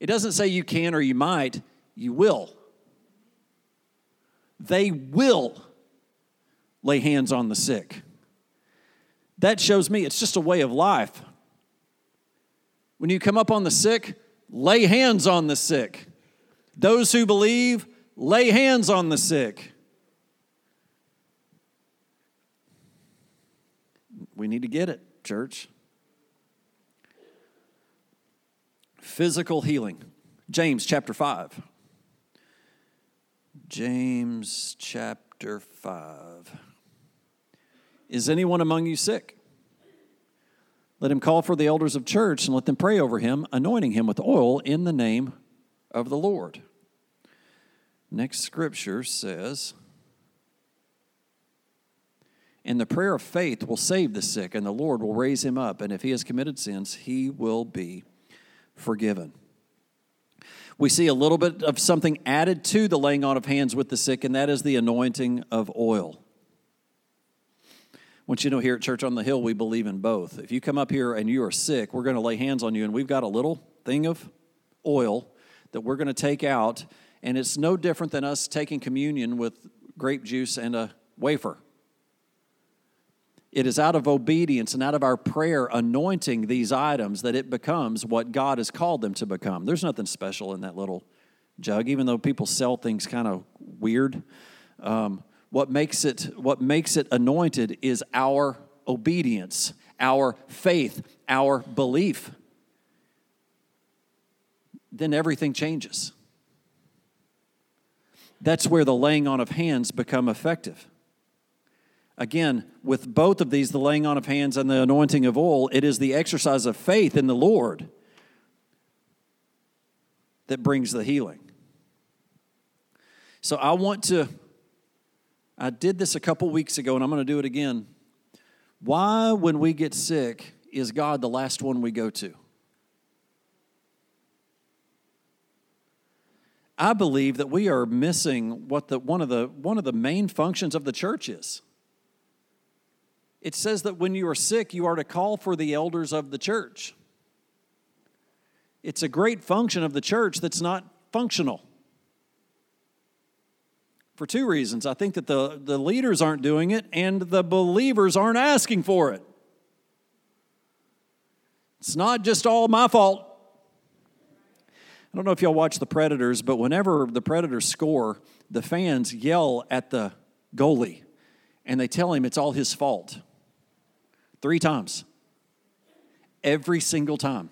It doesn't say you can or you might, you will. They will lay hands on the sick. That shows me it's just a way of life. When you come up on the sick, lay hands on the sick. Those who believe, lay hands on the sick. We need to get it, church. Physical healing. James chapter 5. James chapter 5. Is anyone among you sick? Let him call for the elders of church and let them pray over him, anointing him with oil in the name of the Lord. Next scripture says, And the prayer of faith will save the sick, and the Lord will raise him up. And if he has committed sins, he will be forgiven. We see a little bit of something added to the laying on of hands with the sick, and that is the anointing of oil. Once you know, here at Church on the Hill, we believe in both. If you come up here and you are sick, we're going to lay hands on you, and we've got a little thing of oil that we're going to take out, and it's no different than us taking communion with grape juice and a wafer. It is out of obedience and out of our prayer anointing these items that it becomes what God has called them to become. There's nothing special in that little jug, even though people sell things kind of weird. Um, what makes it what makes it anointed is our obedience, our faith, our belief. Then everything changes. That's where the laying on of hands become effective. Again, with both of these, the laying on of hands and the anointing of oil, it is the exercise of faith in the Lord that brings the healing. So I want to, I did this a couple weeks ago and I'm going to do it again. Why, when we get sick, is God the last one we go to? I believe that we are missing what the, one, of the, one of the main functions of the church is it says that when you are sick, you are to call for the elders of the church. It's a great function of the church that's not functional. For two reasons. I think that the, the leaders aren't doing it and the believers aren't asking for it. It's not just all my fault. I don't know if y'all watch the Predators, but whenever the Predators score, the fans yell at the goalie and they tell him it's all his fault. Three times. Every single time.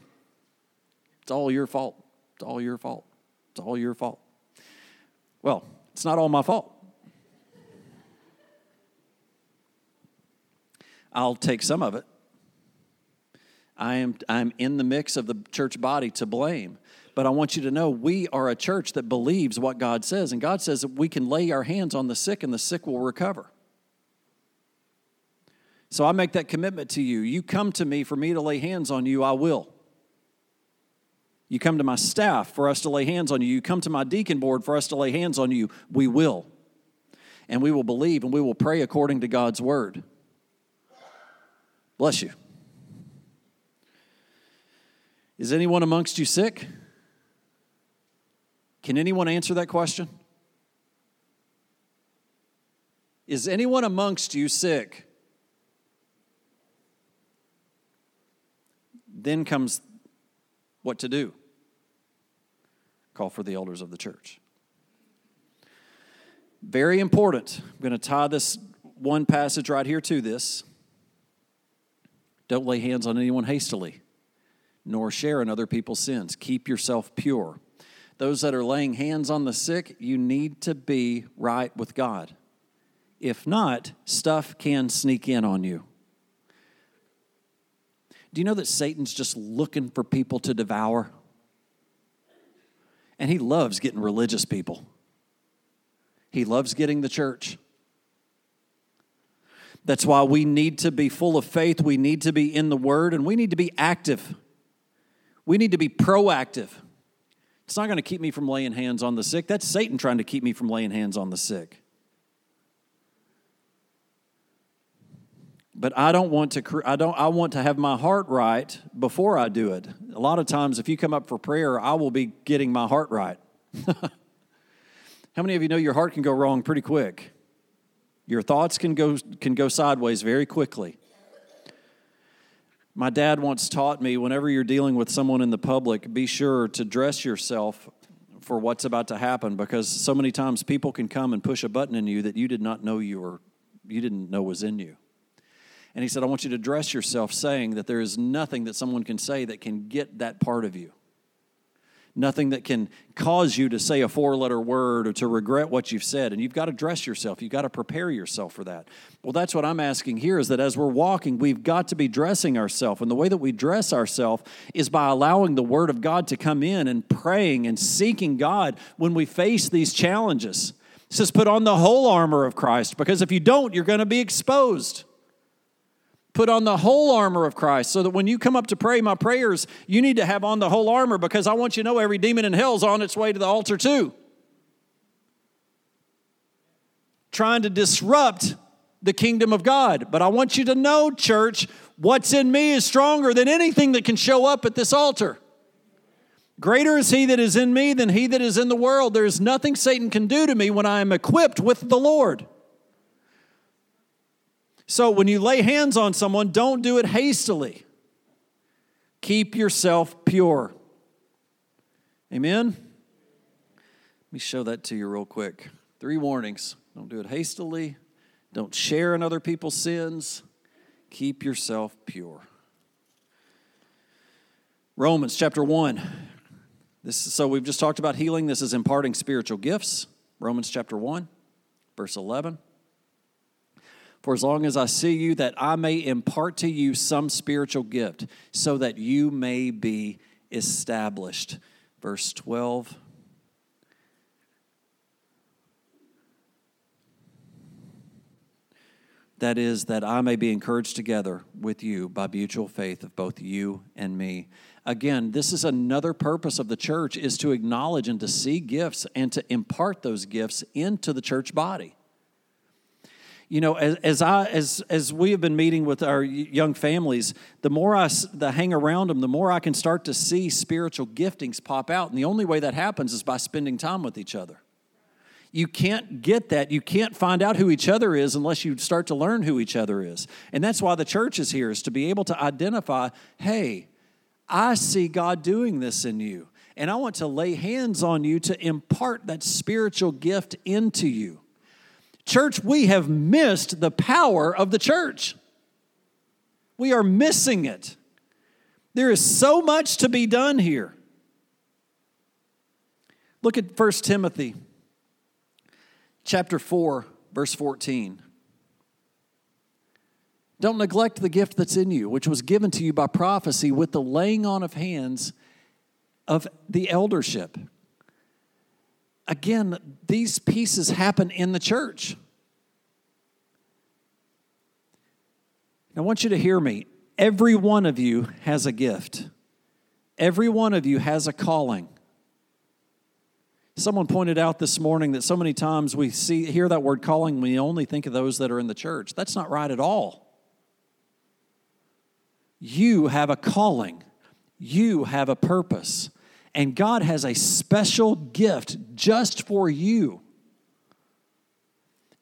It's all your fault. It's all your fault. It's all your fault. Well, it's not all my fault. I'll take some of it. I am I'm in the mix of the church body to blame. But I want you to know we are a church that believes what God says. And God says that we can lay our hands on the sick and the sick will recover. So I make that commitment to you. You come to me for me to lay hands on you, I will. You come to my staff for us to lay hands on you. You come to my deacon board for us to lay hands on you, we will. And we will believe and we will pray according to God's word. Bless you. Is anyone amongst you sick? Can anyone answer that question? Is anyone amongst you sick? Then comes what to do call for the elders of the church. Very important. I'm going to tie this one passage right here to this. Don't lay hands on anyone hastily, nor share in other people's sins. Keep yourself pure. Those that are laying hands on the sick, you need to be right with God. If not, stuff can sneak in on you. Do you know that Satan's just looking for people to devour? And he loves getting religious people. He loves getting the church. That's why we need to be full of faith. We need to be in the Word, and we need to be active. We need to be proactive. It's not going to keep me from laying hands on the sick. That's Satan trying to keep me from laying hands on the sick. But I don't want to I don't I want to have my heart right before I do it. A lot of times if you come up for prayer, I will be getting my heart right. How many of you know your heart can go wrong pretty quick? Your thoughts can go can go sideways very quickly. My dad once taught me whenever you're dealing with someone in the public, be sure to dress yourself for what's about to happen because so many times people can come and push a button in you that you did not know you were you didn't know was in you. And he said, I want you to dress yourself saying that there is nothing that someone can say that can get that part of you. Nothing that can cause you to say a four letter word or to regret what you've said. And you've got to dress yourself. You've got to prepare yourself for that. Well, that's what I'm asking here is that as we're walking, we've got to be dressing ourselves. And the way that we dress ourselves is by allowing the Word of God to come in and praying and seeking God when we face these challenges. It says, put on the whole armor of Christ because if you don't, you're going to be exposed. Put on the whole armor of Christ so that when you come up to pray my prayers, you need to have on the whole armor because I want you to know every demon in hell's on its way to the altar too. Trying to disrupt the kingdom of God. But I want you to know, church, what's in me is stronger than anything that can show up at this altar. Greater is he that is in me than he that is in the world. There is nothing Satan can do to me when I am equipped with the Lord. So when you lay hands on someone, don't do it hastily. Keep yourself pure. Amen? Let me show that to you real quick. Three warnings don't do it hastily, don't share in other people's sins, keep yourself pure. Romans chapter 1. This, so we've just talked about healing. This is imparting spiritual gifts. Romans chapter 1, verse 11. For as long as I see you, that I may impart to you some spiritual gift, so that you may be established. Verse 12. That is, that I may be encouraged together with you by mutual faith of both you and me. Again, this is another purpose of the church is to acknowledge and to see gifts and to impart those gifts into the church body you know, as, as I as as we have been meeting with our young families, the more I the hang around them, the more I can start to see spiritual giftings pop out. And the only way that happens is by spending time with each other. You can't get that. You can't find out who each other is unless you start to learn who each other is. And that's why the church is here, is to be able to identify, hey, I see God doing this in you. And I want to lay hands on you to impart that spiritual gift into you. Church, we have missed the power of the church. We are missing it. There is so much to be done here. Look at 1 Timothy chapter 4 verse 14. Don't neglect the gift that's in you, which was given to you by prophecy with the laying on of hands of the eldership again, these pieces happen in the church. I want you to hear me. Every one of you has a gift, every one of you has a calling. Someone pointed out this morning that so many times we see hear that word calling, we only think of those that are in the church. That's not right at all. You have a calling. You have a purpose. And God has a special gift just for you.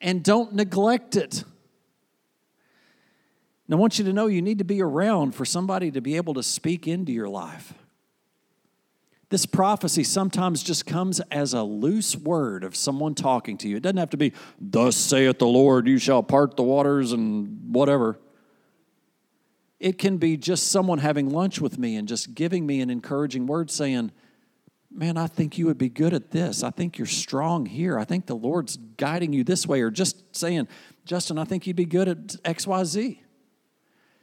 And don't neglect it. Now, I want you to know you need to be around for somebody to be able to speak into your life. This prophecy sometimes just comes as a loose word of someone talking to you. It doesn't have to be, Thus saith the Lord, you shall part the waters and whatever. It can be just someone having lunch with me and just giving me an encouraging word saying, Man, I think you would be good at this. I think you're strong here. I think the Lord's guiding you this way. Or just saying, Justin, I think you'd be good at XYZ.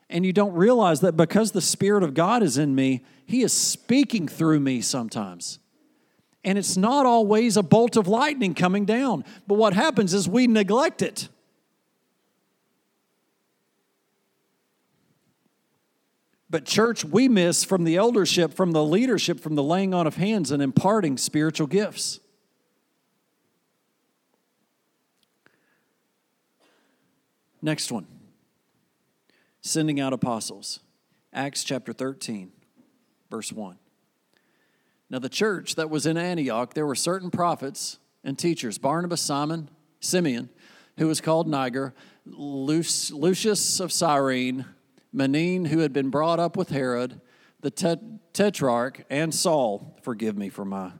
And you don't realize that because the Spirit of God is in me, He is speaking through me sometimes. And it's not always a bolt of lightning coming down. But what happens is we neglect it. But, church, we miss from the eldership, from the leadership, from the laying on of hands and imparting spiritual gifts. Next one. sending out apostles. Acts chapter 13, verse 1. Now, the church that was in Antioch, there were certain prophets and teachers Barnabas, Simon, Simeon, who was called Niger, Lucius of Cyrene, Manaen, who had been brought up with Herod, the tetrarch, and Saul. Forgive me for my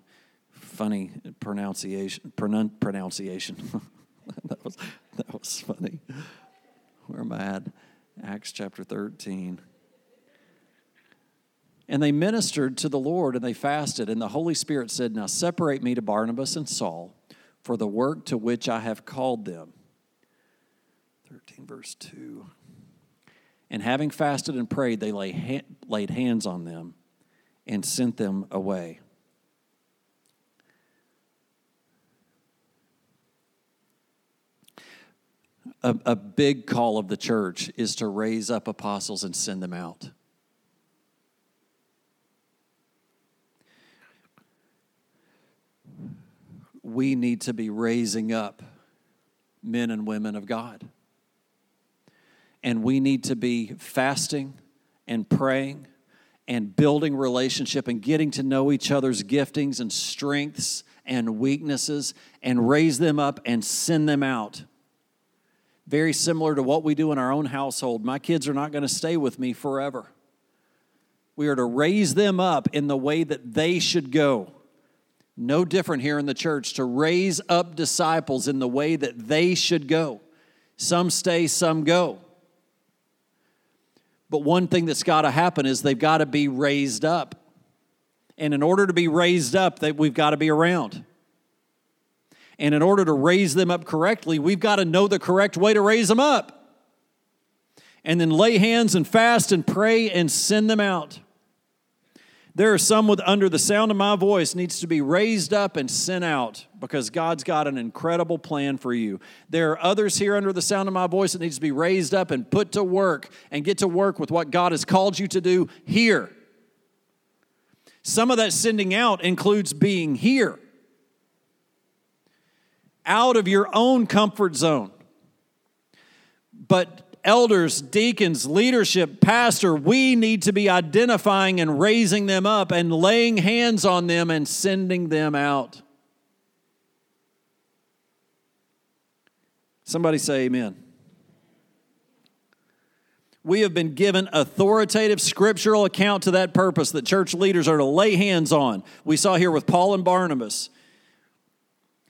funny pronunciation. pronunciation. that, was, that was funny. Where am I at? Acts chapter 13. And they ministered to the Lord and they fasted. And the Holy Spirit said, Now separate me to Barnabas and Saul for the work to which I have called them. 13, verse 2. And having fasted and prayed, they lay ha- laid hands on them and sent them away. A, a big call of the church is to raise up apostles and send them out. we need to be raising up men and women of God. And we need to be fasting and praying and building relationship and getting to know each other's giftings and strengths and weaknesses and raise them up and send them out. Very similar to what we do in our own household. My kids are not going to stay with me forever. We are to raise them up in the way that they should go. No different here in the church to raise up disciples in the way that they should go. Some stay, some go. But one thing that's got to happen is they've got to be raised up. And in order to be raised up, that we've got to be around. And in order to raise them up correctly, we've got to know the correct way to raise them up. And then lay hands and fast and pray and send them out. There are some with under the sound of my voice needs to be raised up and sent out because God's got an incredible plan for you. There are others here under the sound of my voice that needs to be raised up and put to work and get to work with what God has called you to do here. Some of that sending out includes being here. Out of your own comfort zone. But elders, deacons, leadership, pastor, we need to be identifying and raising them up and laying hands on them and sending them out. Somebody say amen. We have been given authoritative scriptural account to that purpose that church leaders are to lay hands on. We saw here with Paul and Barnabas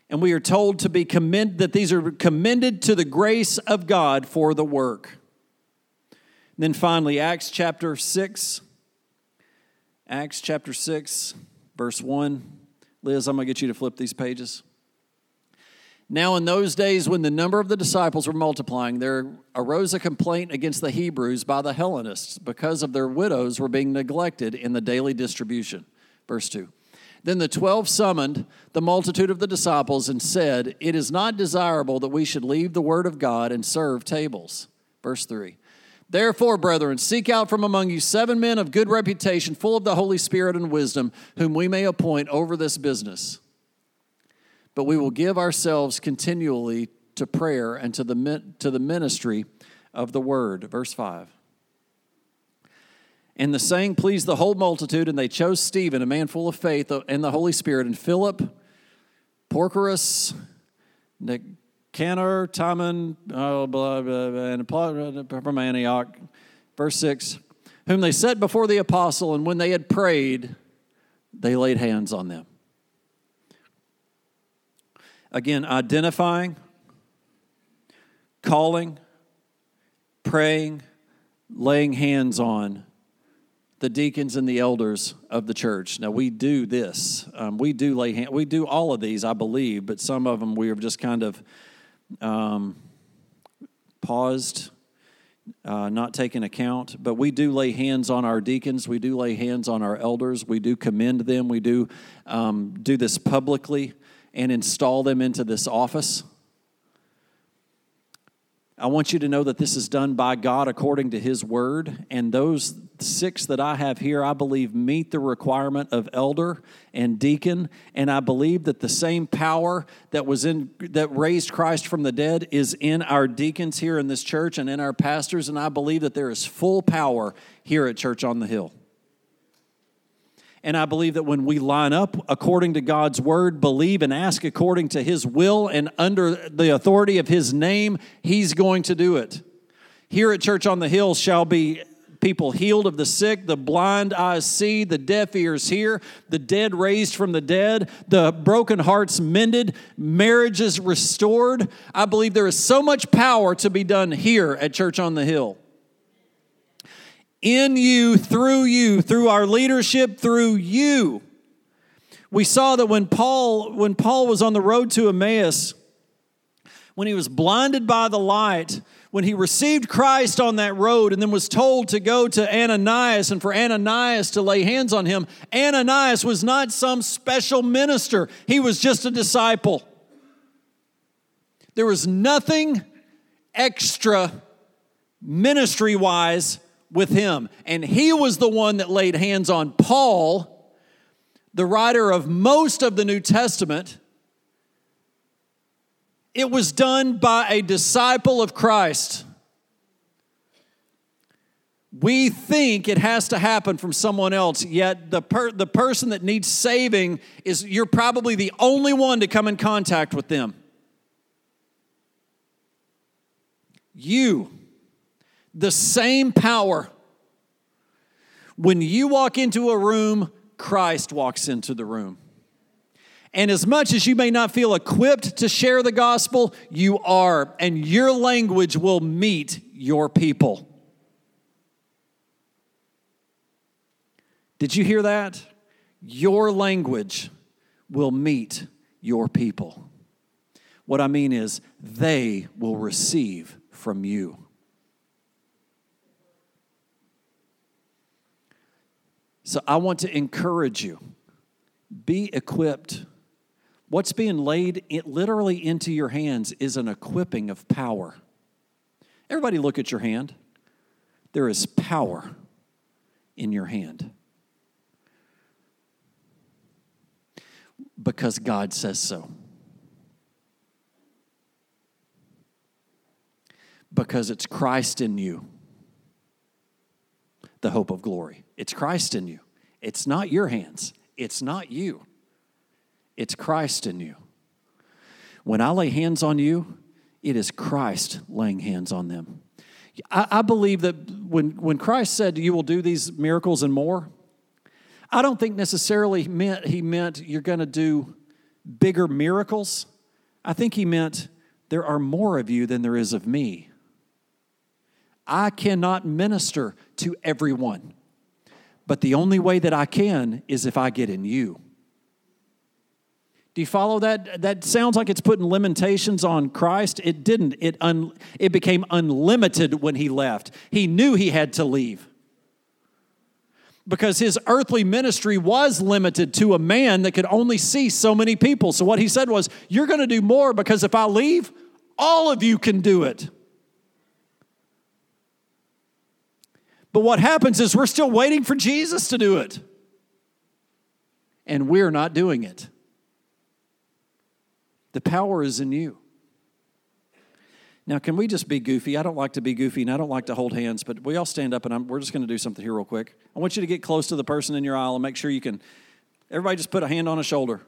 and we are told to be commend that these are commended to the grace of God for the work. And then finally, Acts chapter 6. Acts chapter 6, verse 1. Liz, I'm going to get you to flip these pages. Now, in those days, when the number of the disciples were multiplying, there arose a complaint against the Hebrews by the Hellenists because of their widows were being neglected in the daily distribution. Verse 2. Then the twelve summoned the multitude of the disciples and said, It is not desirable that we should leave the word of God and serve tables. Verse 3. Therefore, brethren, seek out from among you seven men of good reputation, full of the Holy Spirit and wisdom, whom we may appoint over this business. But we will give ourselves continually to prayer and to the, to the ministry of the word. Verse 5. And the saying pleased the whole multitude, and they chose Stephen, a man full of faith and the Holy Spirit, and Philip, Prochorus, Nicanor, Timon, oh, blah, blah, blah, and from Antioch. Verse 6 Whom they set before the apostle, and when they had prayed, they laid hands on them. Again, identifying, calling, praying, laying hands on the deacons and the elders of the church. Now we do this. Um, we do lay hand, we do all of these, I believe, but some of them we have just kind of um, paused, uh, not taken account. But we do lay hands on our deacons. We do lay hands on our elders. We do commend them. We do um, do this publicly and install them into this office. I want you to know that this is done by God according to His word. And those six that I have here, I believe, meet the requirement of elder and deacon. And I believe that the same power that was in that raised Christ from the dead is in our deacons here in this church and in our pastors. And I believe that there is full power here at Church on the Hill. And I believe that when we line up according to God's word, believe and ask according to his will and under the authority of his name, he's going to do it. Here at Church on the Hill shall be people healed of the sick, the blind eyes see, the deaf ears hear, the dead raised from the dead, the broken hearts mended, marriages restored. I believe there is so much power to be done here at Church on the Hill in you, through you, through our leadership, through you. We saw that when Paul, when Paul was on the road to Emmaus, when he was blinded by the light, when he received Christ on that road and then was told to go to Ananias and for Ananias to lay hands on him, Ananias was not some special minister, he was just a disciple. There was nothing extra ministry wise with him. And he was the one that laid hands on Paul, the writer of most of the New Testament. It was done by a disciple of Christ. We think it has to happen from someone else, yet the, per, the person that needs saving is you're probably the only one to come in contact with them. You the same power. When you walk into a room, Christ walks into the room. And as much as you may not feel equipped to share the gospel, you are, and your language will meet your people. Did you hear that? Your language will meet your people. What I mean is, they will receive from you. So I want to encourage you be equipped. What's being laid literally into your hands is an equipping of power. Everybody, look at your hand. There is power in your hand. Because God says so. Because it's Christ in you the hope of glory. It's Christ in you. It's not your hands, it's not you. It's Christ in you. When I lay hands on you, it is Christ laying hands on them. I, I believe that when, when Christ said, You will do these miracles and more, I don't think necessarily meant he meant you're going to do bigger miracles. I think he meant there are more of you than there is of me. I cannot minister to everyone. But the only way that I can is if I get in you. Do you follow that? That sounds like it's putting limitations on Christ. It didn't. It, un, it became unlimited when he left. He knew he had to leave because his earthly ministry was limited to a man that could only see so many people. So, what he said was, You're going to do more because if I leave, all of you can do it. But what happens is we're still waiting for Jesus to do it. And we're not doing it. The power is in you. Now, can we just be goofy? I don't like to be goofy and I don't like to hold hands, but we all stand up and I'm, we're just going to do something here, real quick. I want you to get close to the person in your aisle and make sure you can. Everybody just put a hand on a shoulder.